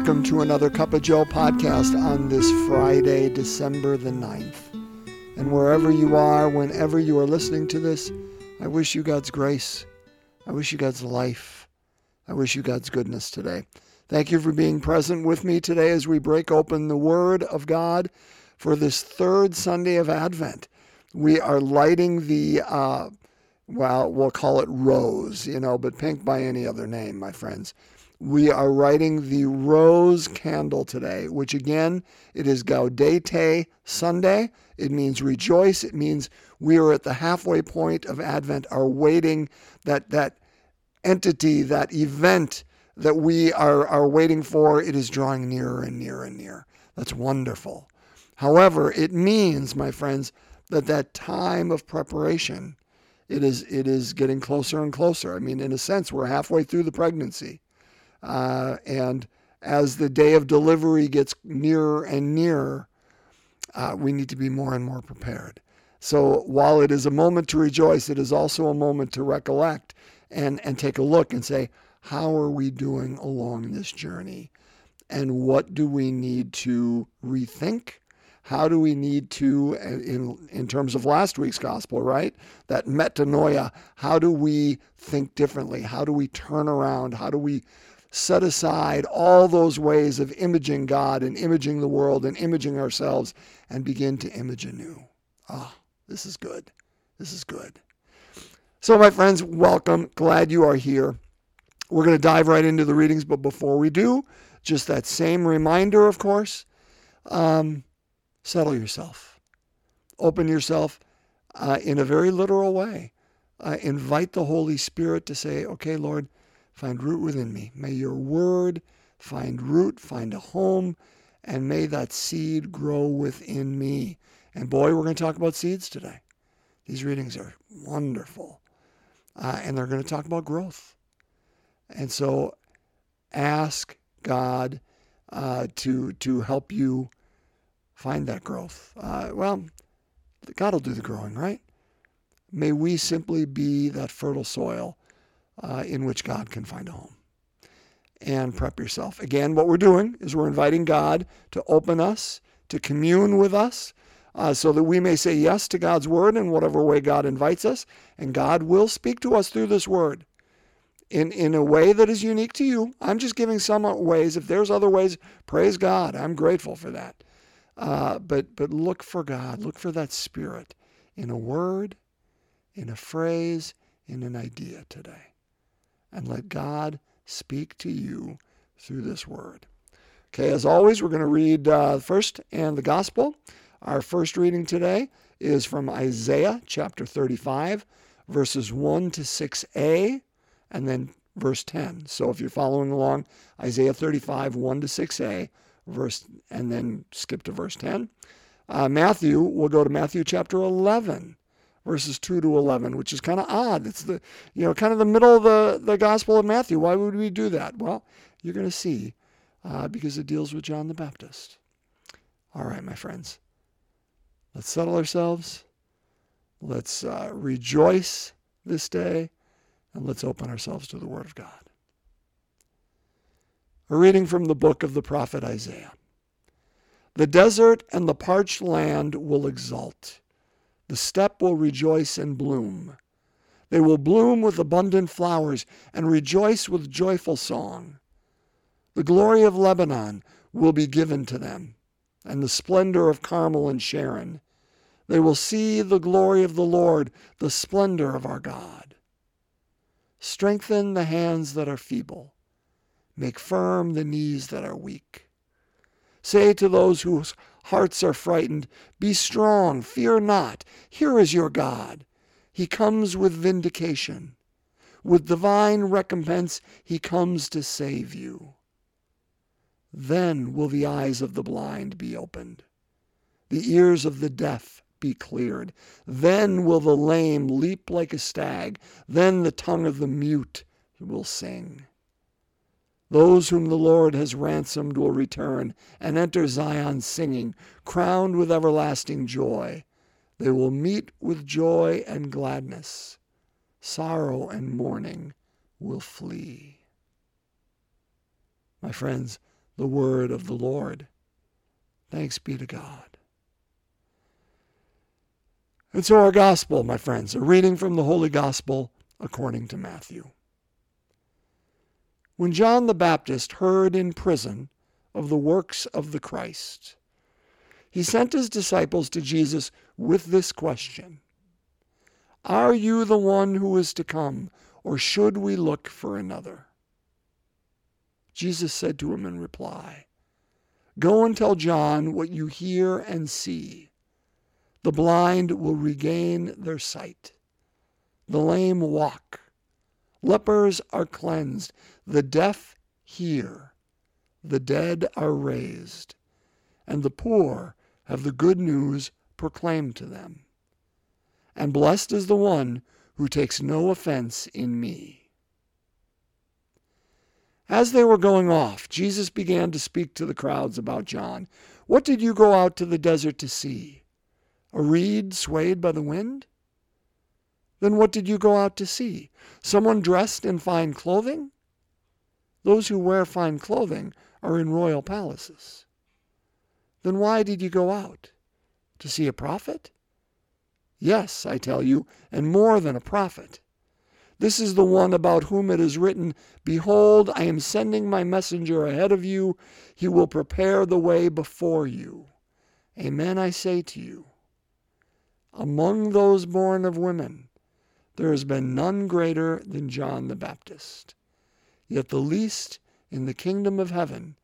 welcome to another Cup of Joe podcast on this Friday, December the 9th. And wherever you are, whenever you are listening to this, I wish you God's grace. I wish you God's life. I wish you God's goodness today. Thank you for being present with me today as we break open the Word of God for this third Sunday of Advent. We are lighting the, uh, well, we'll call it rose, you know, but pink by any other name, my friends we are writing the rose candle today, which again, it is Gaudete Sunday. It means rejoice. It means we are at the halfway point of Advent, are waiting that that entity, that event that we are, are waiting for, it is drawing nearer and nearer and nearer. That's wonderful. However, it means, my friends, that that time of preparation, it is it is getting closer and closer. I mean, in a sense, we're halfway through the pregnancy. Uh, and as the day of delivery gets nearer and nearer, uh, we need to be more and more prepared. So while it is a moment to rejoice, it is also a moment to recollect and, and take a look and say, how are we doing along this journey? And what do we need to rethink? How do we need to, in, in terms of last week's gospel, right? That metanoia, how do we think differently? How do we turn around? How do we set aside all those ways of imaging God and imaging the world and imaging ourselves and begin to image anew. Ah, this is good. This is good. So, my friends, welcome. Glad you are here. We're going to dive right into the readings, but before we do, just that same reminder, of course, um, settle yourself. Open yourself uh, in a very literal way. Uh, invite the Holy Spirit to say, okay, Lord, find root within me. May your word find root, find a home, and may that seed grow within me. And boy, we're going to talk about seeds today. These readings are wonderful. Uh, and they're going to talk about growth. And so ask God uh, to, to help you find that growth. Uh, well, God will do the growing, right? May we simply be that fertile soil uh, in which God can find a home. And prep yourself. Again, what we're doing is we're inviting God to open us, to commune with us, uh, so that we may say yes to God's word in whatever way God invites us. And God will speak to us through this word in, in a way that is unique to you. I'm just giving some ways. If there's other ways, praise God. I'm grateful for that. Uh, but, but look for God. Look for that spirit in a word, in a phrase, in an idea today and let God speak to you through this word. Okay, as always, we're going to read uh, first and the gospel. Our first reading today is from Isaiah chapter 35, verses 1 to 6a, and then verse 10. So if you're following along, Isaiah 35, 1 to 6a, verse, and then skip to verse 10. Uh, Matthew, we'll go to Matthew chapter 11, verses 2 to 11, which is kind of odd. It's the, you know, kind of the middle of the, the Gospel of Matthew. Why would we do that? Well, you're going to see uh, because it deals with John the Baptist. All right, my friends, let's settle ourselves. Let's uh, rejoice this day, and let's open ourselves to the Word of God. A reading from the book of the prophet Isaiah. The desert and the parched land will exult the steppe will rejoice and bloom. They will bloom with abundant flowers and rejoice with joyful song. The glory of Lebanon will be given to them, and the splendor of Carmel and Sharon. They will see the glory of the Lord, the splendor of our God. Strengthen the hands that are feeble, make firm the knees that are weak. Say to those whose hearts are frightened, Be strong, fear not. Here is your God. He comes with vindication. With divine recompense, he comes to save you. Then will the eyes of the blind be opened, the ears of the deaf be cleared. Then will the lame leap like a stag. Then the tongue of the mute will sing. Those whom the Lord has ransomed will return and enter Zion singing, crowned with everlasting joy. They will meet with joy and gladness. Sorrow and mourning will flee. My friends, the word of the Lord. Thanks be to God. And so, our gospel, my friends, a reading from the Holy Gospel according to Matthew. When John the Baptist heard in prison of the works of the Christ, he sent his disciples to Jesus with this question Are you the one who is to come, or should we look for another? Jesus said to him in reply, Go and tell John what you hear and see. The blind will regain their sight. The lame walk. Lepers are cleansed. The deaf hear. The dead are raised. And the poor have the good news proclaimed to them. And blessed is the one who takes no offense in me. As they were going off, Jesus began to speak to the crowds about John. What did you go out to the desert to see? A reed swayed by the wind? Then what did you go out to see? Someone dressed in fine clothing? Those who wear fine clothing are in royal palaces. Then why did you go out? To see a prophet? Yes, I tell you, and more than a prophet. This is the one about whom it is written, Behold, I am sending my messenger ahead of you. He will prepare the way before you. Amen, I say to you. Among those born of women, there has been none greater than John the Baptist. Yet the least in the kingdom of heaven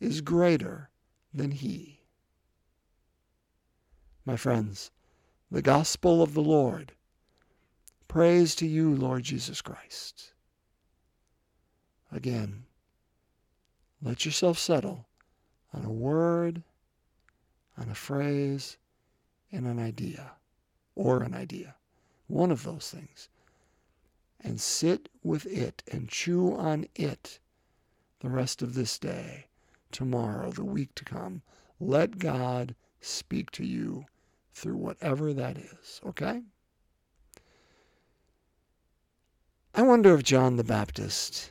is greater than he. My friends, the gospel of the Lord. Praise to you, Lord Jesus Christ. Again, let yourself settle on a word, on a phrase, and an idea or an idea. One of those things. And sit with it and chew on it the rest of this day, tomorrow, the week to come. Let God speak to you through whatever that is, okay? I wonder if John the Baptist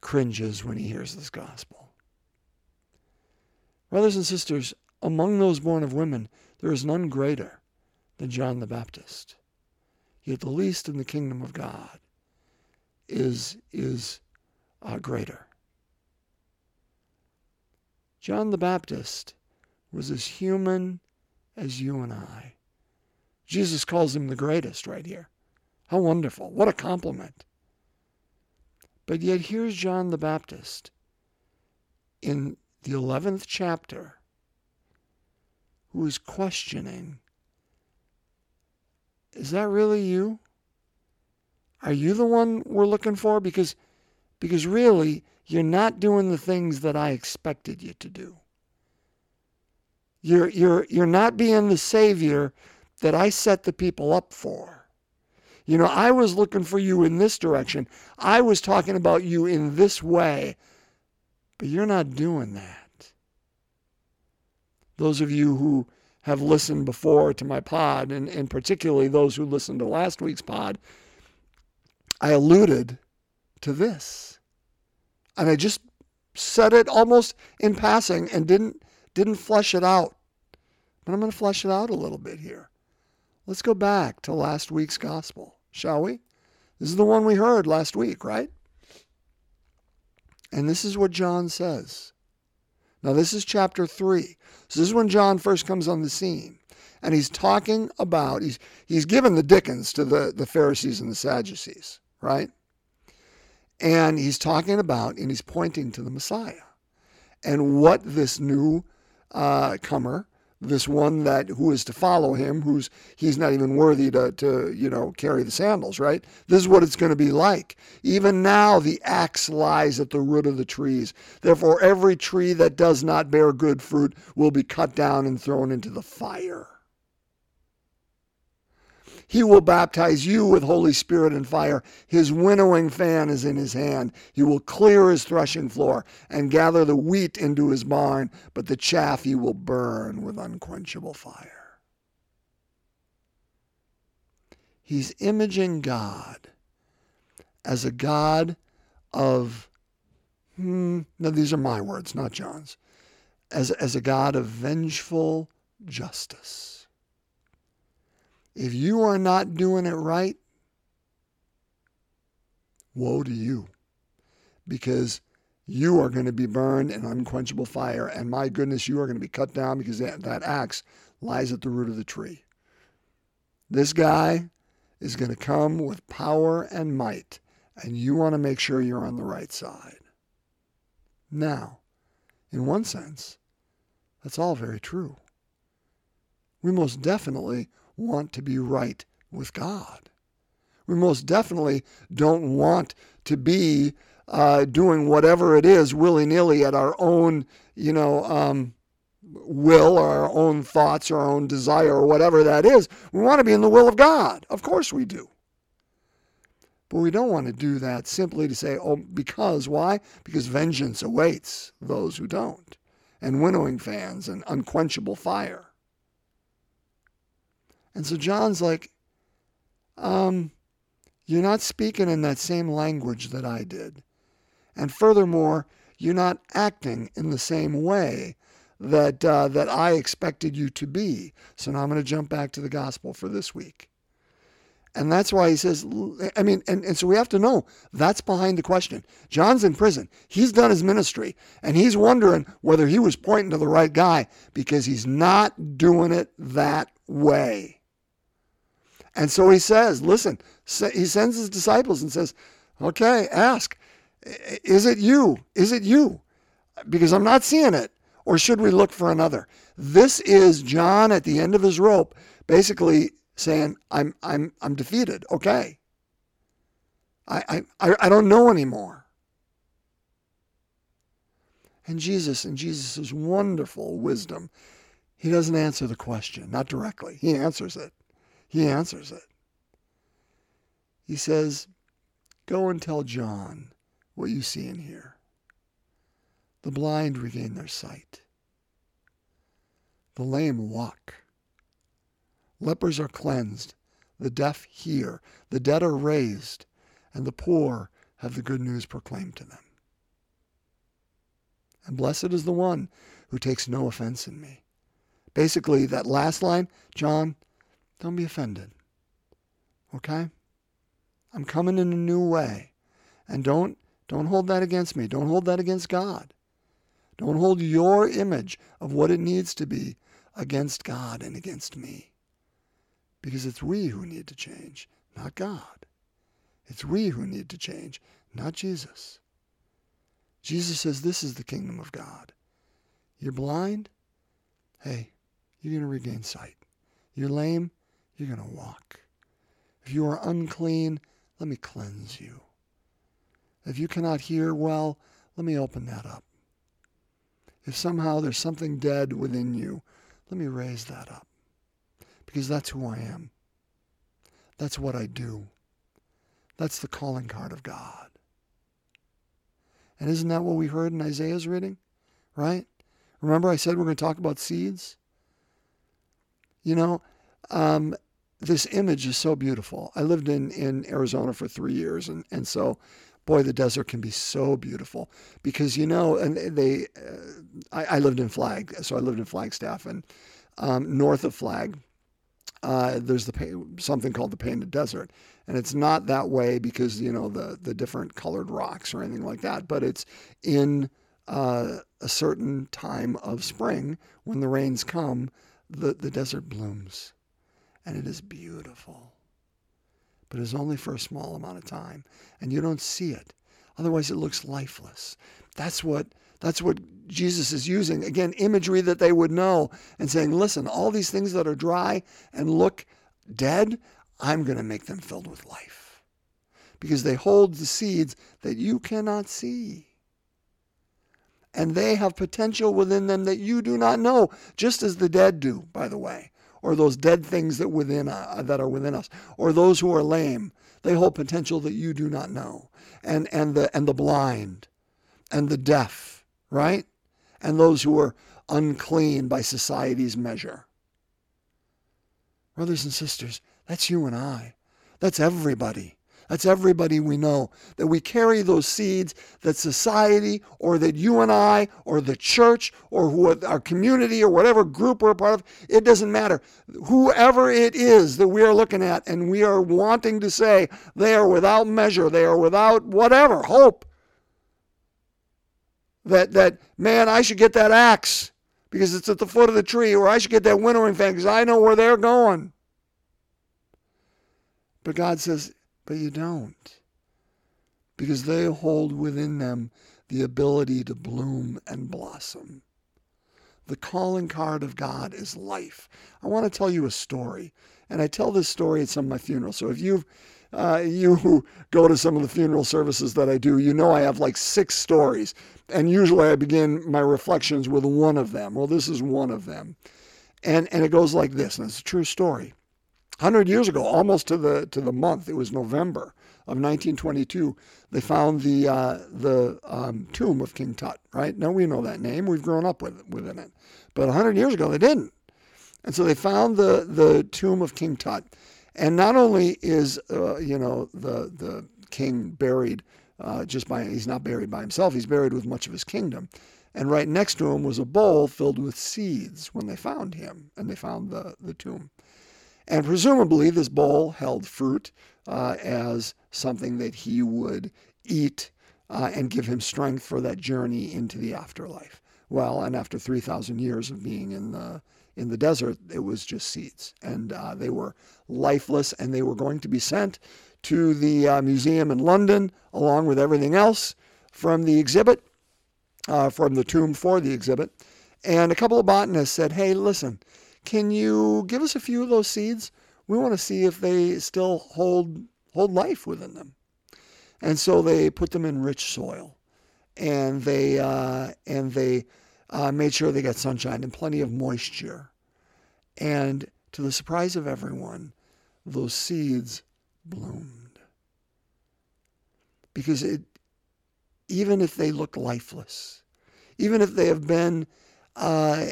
cringes when he hears this gospel. Brothers and sisters, among those born of women, there is none greater than John the Baptist. Yet the least in the kingdom of God is, is uh, greater. John the Baptist was as human as you and I. Jesus calls him the greatest right here. How wonderful. What a compliment. But yet, here's John the Baptist in the 11th chapter who is questioning is that really you? Are you the one we're looking for? Because, because really, you're not doing the things that I expected you to do. You're, you're, you're not being the Savior that I set the people up for. You know, I was looking for you in this direction. I was talking about you in this way, but you're not doing that. Those of you who have listened before to my pod, and, and particularly those who listened to last week's pod, I alluded to this. And I just said it almost in passing and didn't didn't flesh it out. But I'm going to flesh it out a little bit here. Let's go back to last week's gospel, shall we? This is the one we heard last week, right? And this is what John says. Now, this is chapter 3. So, this is when John first comes on the scene. And he's talking about, he's, he's given the Dickens to the, the Pharisees and the Sadducees, right? And he's talking about, and he's pointing to the Messiah and what this new uh, comer this one that who is to follow him, who's he's not even worthy to, to you know carry the sandals, right? This is what it's going to be like. Even now the axe lies at the root of the trees. Therefore every tree that does not bear good fruit will be cut down and thrown into the fire. He will baptize you with Holy Spirit and fire. His winnowing fan is in his hand. He will clear his threshing floor and gather the wheat into his barn, but the chaff he will burn with unquenchable fire. He's imaging God as a God of hmm, now these are my words, not John's, as, as a God of vengeful justice. If you are not doing it right, woe to you, because you are going to be burned in unquenchable fire, and my goodness, you are going to be cut down because that, that axe lies at the root of the tree. This guy is going to come with power and might, and you want to make sure you're on the right side. Now, in one sense, that's all very true. We most definitely want to be right with God. We most definitely don't want to be uh, doing whatever it is willy nilly at our own, you know, um, will or our own thoughts or our own desire or whatever that is. We want to be in the will of God. Of course we do. But we don't want to do that simply to say, oh, because why? Because vengeance awaits those who don't, and winnowing fans and unquenchable fire. And so John's like, um, you're not speaking in that same language that I did. And furthermore, you're not acting in the same way that uh, that I expected you to be. So now I'm going to jump back to the gospel for this week. And that's why he says, I mean, and, and so we have to know that's behind the question. John's in prison. He's done his ministry, and he's wondering whether he was pointing to the right guy because he's not doing it that way. And so he says, listen, he sends his disciples and says, okay, ask, is it you? Is it you? Because I'm not seeing it or should we look for another? This is John at the end of his rope, basically saying, I'm, I'm, I'm defeated. Okay. I, I, I don't know anymore. And Jesus, in Jesus' wonderful wisdom, he doesn't answer the question, not directly. He answers it. He answers it. He says, Go and tell John what you see and hear. The blind regain their sight. The lame walk. Lepers are cleansed. The deaf hear. The dead are raised. And the poor have the good news proclaimed to them. And blessed is the one who takes no offense in me. Basically, that last line, John, don't be offended. Okay? I'm coming in a new way. And don't don't hold that against me. Don't hold that against God. Don't hold your image of what it needs to be against God and against me. Because it's we who need to change, not God. It's we who need to change, not Jesus. Jesus says this is the kingdom of God. You're blind? Hey, you're going to regain sight. You're lame? You're going to walk. If you are unclean, let me cleanse you. If you cannot hear well, let me open that up. If somehow there's something dead within you, let me raise that up. Because that's who I am. That's what I do. That's the calling card of God. And isn't that what we heard in Isaiah's reading? Right? Remember I said we're going to talk about seeds? You know, um, this image is so beautiful. I lived in, in Arizona for three years, and, and so boy, the desert can be so beautiful. Because you know, and they, uh, I, I, lived in Flag, so I lived in Flagstaff, and um, north of Flag, uh, there's the something called the Painted Desert, and it's not that way because you know the the different colored rocks or anything like that, but it's in uh, a certain time of spring when the rains come, the the desert blooms, and it is beautiful but it's only for a small amount of time, and you don't see it. Otherwise, it looks lifeless. That's what that's what Jesus is using. Again, imagery that they would know and saying, listen, all these things that are dry and look dead, I'm going to make them filled with life. Because they hold the seeds that you cannot see. And they have potential within them that you do not know, just as the dead do, by the way or those dead things that within uh, that are within us, or those who are lame. They hold potential that you do not know, and and the and the blind, and the deaf, right, and those who are unclean by society's measure. Brothers and sisters, that's you and I. That's everybody. That's everybody we know. That we carry those seeds that society or that you and I or the church or who, our community or whatever group we're a part of, it doesn't matter. Whoever it is that we are looking at and we are wanting to say they are without measure, they are without whatever, hope. That, that man, I should get that axe because it's at the foot of the tree, or I should get that winnowing fan because I know where they're going. But God says, but you don't. Because they hold within them the ability to bloom and blossom. The calling card of God is life. I want to tell you a story. And I tell this story at some of my funerals. So if you've uh, you who go to some of the funeral services that I do, you know I have like six stories. And usually I begin my reflections with one of them. Well, this is one of them. And, and it goes like this, and it's a true story. 100 years ago, almost to the, to the month, it was November of 1922, they found the, uh, the um, tomb of King Tut, right? Now we know that name. We've grown up with, within it. But 100 years ago, they didn't. And so they found the, the tomb of King Tut. And not only is, uh, you know, the, the king buried uh, just by, he's not buried by himself, he's buried with much of his kingdom. And right next to him was a bowl filled with seeds when they found him and they found the, the tomb. And presumably, this bowl held fruit uh, as something that he would eat uh, and give him strength for that journey into the afterlife. Well, and after 3,000 years of being in the in the desert, it was just seeds, and uh, they were lifeless, and they were going to be sent to the uh, museum in London along with everything else from the exhibit, uh, from the tomb for the exhibit. And a couple of botanists said, "Hey, listen, can you give us a few of those seeds? We want to see if they still hold hold life within them." And so they put them in rich soil, and they uh, and they uh, made sure they got sunshine and plenty of moisture. And to the surprise of everyone, those seeds bloomed. Because it, even if they look lifeless, even if they have been uh,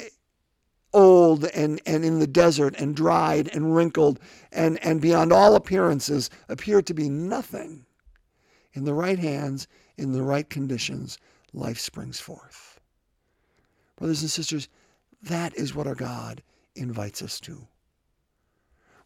old and, and in the desert and dried and wrinkled and, and beyond all appearances appear to be nothing, in the right hands, in the right conditions, life springs forth. Brothers and sisters, that is what our God invites us to.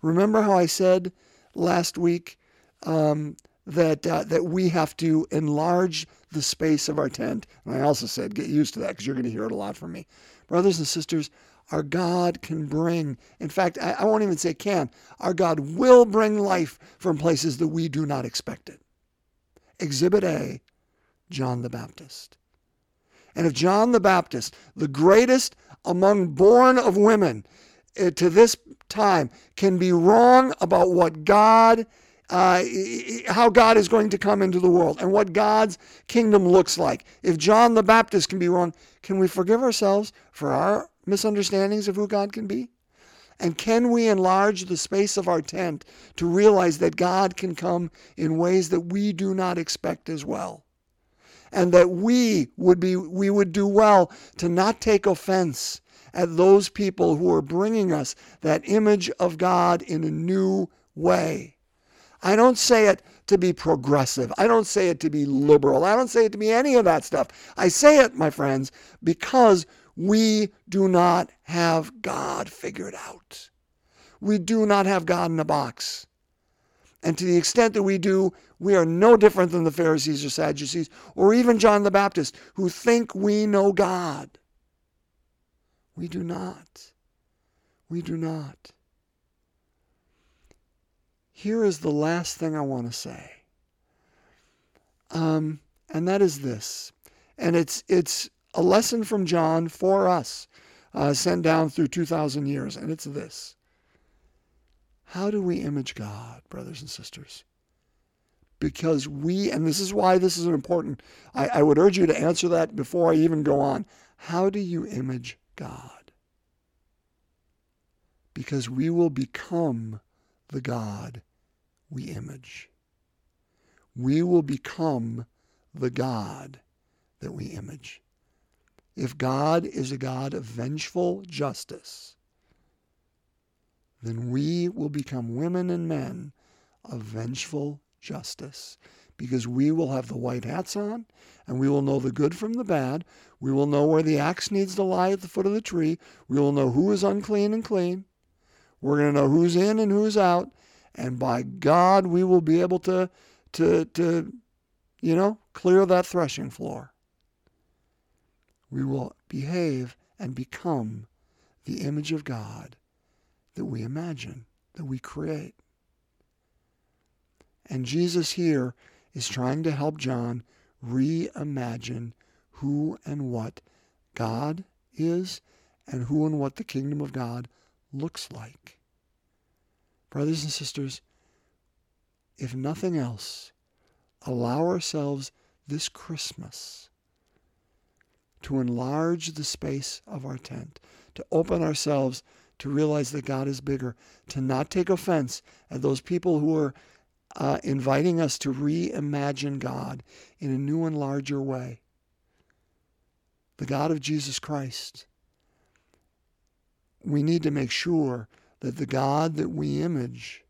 Remember how I said last week um, that uh, that we have to enlarge the space of our tent, and I also said get used to that because you're going to hear it a lot from me, brothers and sisters. Our God can bring, in fact, I, I won't even say can, our God will bring life from places that we do not expect it. Exhibit A John the Baptist. And if John the Baptist, the greatest among born of women uh, to this time, can be wrong about what God, uh, how God is going to come into the world and what God's kingdom looks like, if John the Baptist can be wrong, can we forgive ourselves for our misunderstandings of who God can be? And can we enlarge the space of our tent to realize that God can come in ways that we do not expect as well? and that we would be we would do well to not take offense at those people who are bringing us that image of God in a new way. I don't say it to be progressive. I don't say it to be liberal. I don't say it to be any of that stuff. I say it, my friends, because we do not have God figured out. We do not have God in a box. And to the extent that we do, we are no different than the Pharisees or Sadducees or even John the Baptist who think we know God. We do not. We do not. Here is the last thing I want to say. Um, and that is this. And it's, it's a lesson from John for us, uh, sent down through 2,000 years. And it's this How do we image God, brothers and sisters? Because we, and this is why this is important, I, I would urge you to answer that before I even go on. How do you image God? Because we will become the God we image. We will become the God that we image. If God is a God of vengeful justice, then we will become women and men of vengeful justice because we will have the white hats on and we will know the good from the bad. We will know where the axe needs to lie at the foot of the tree. We will know who is unclean and clean. We're going to know who's in and who's out. And by God, we will be able to, to, to, you know, clear that threshing floor. We will behave and become the image of God that we imagine, that we create. And Jesus here is trying to help John reimagine who and what God is and who and what the kingdom of God looks like. Brothers and sisters, if nothing else, allow ourselves this Christmas to enlarge the space of our tent, to open ourselves to realize that God is bigger, to not take offense at those people who are uh, inviting us to reimagine God in a new and larger way. The God of Jesus Christ. We need to make sure that the God that we image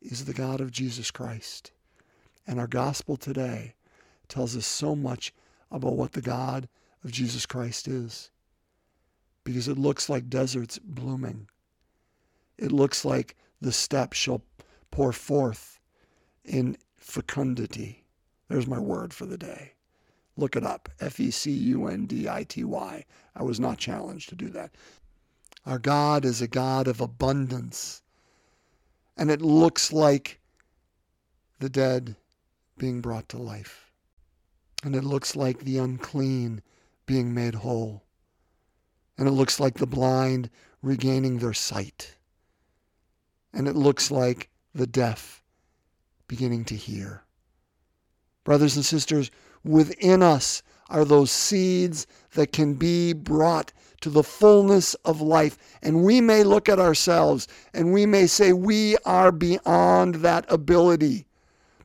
is the God of Jesus Christ. And our gospel today tells us so much about what the God of Jesus Christ is. Because it looks like deserts blooming. It looks like the steppe shall pour forth in fecundity. There's my word for the day. Look it up F E C U N D I T Y. I was not challenged to do that. Our God is a God of abundance. And it looks like the dead being brought to life. And it looks like the unclean being made whole. And it looks like the blind regaining their sight. And it looks like the deaf beginning to hear. Brothers and sisters, within us are those seeds that can be brought to the fullness of life. And we may look at ourselves and we may say we are beyond that ability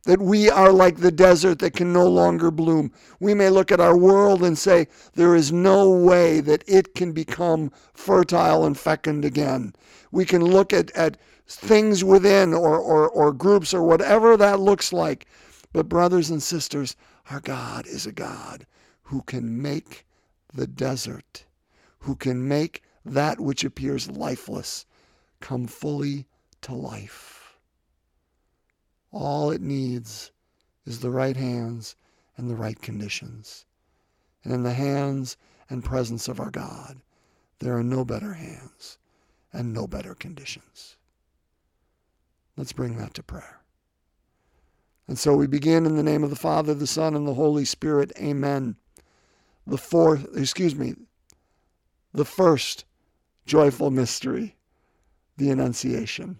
that we are like the desert that can no longer bloom. We may look at our world and say there is no way that it can become fertile and fecund again. We can look at, at things within or, or, or groups or whatever that looks like. But, brothers and sisters, our God is a God who can make the desert, who can make that which appears lifeless come fully to life. All it needs is the right hands and the right conditions. And in the hands and presence of our God, there are no better hands and no better conditions. Let's bring that to prayer. And so we begin in the name of the Father, the Son, and the Holy Spirit. Amen. The fourth, excuse me, the first joyful mystery, the Annunciation.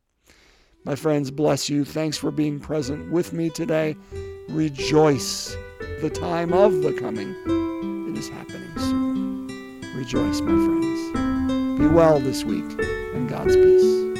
My friends, bless you. Thanks for being present with me today. Rejoice. The time of the coming, it is happening soon. Rejoice, my friends. Be well this week, and God's peace.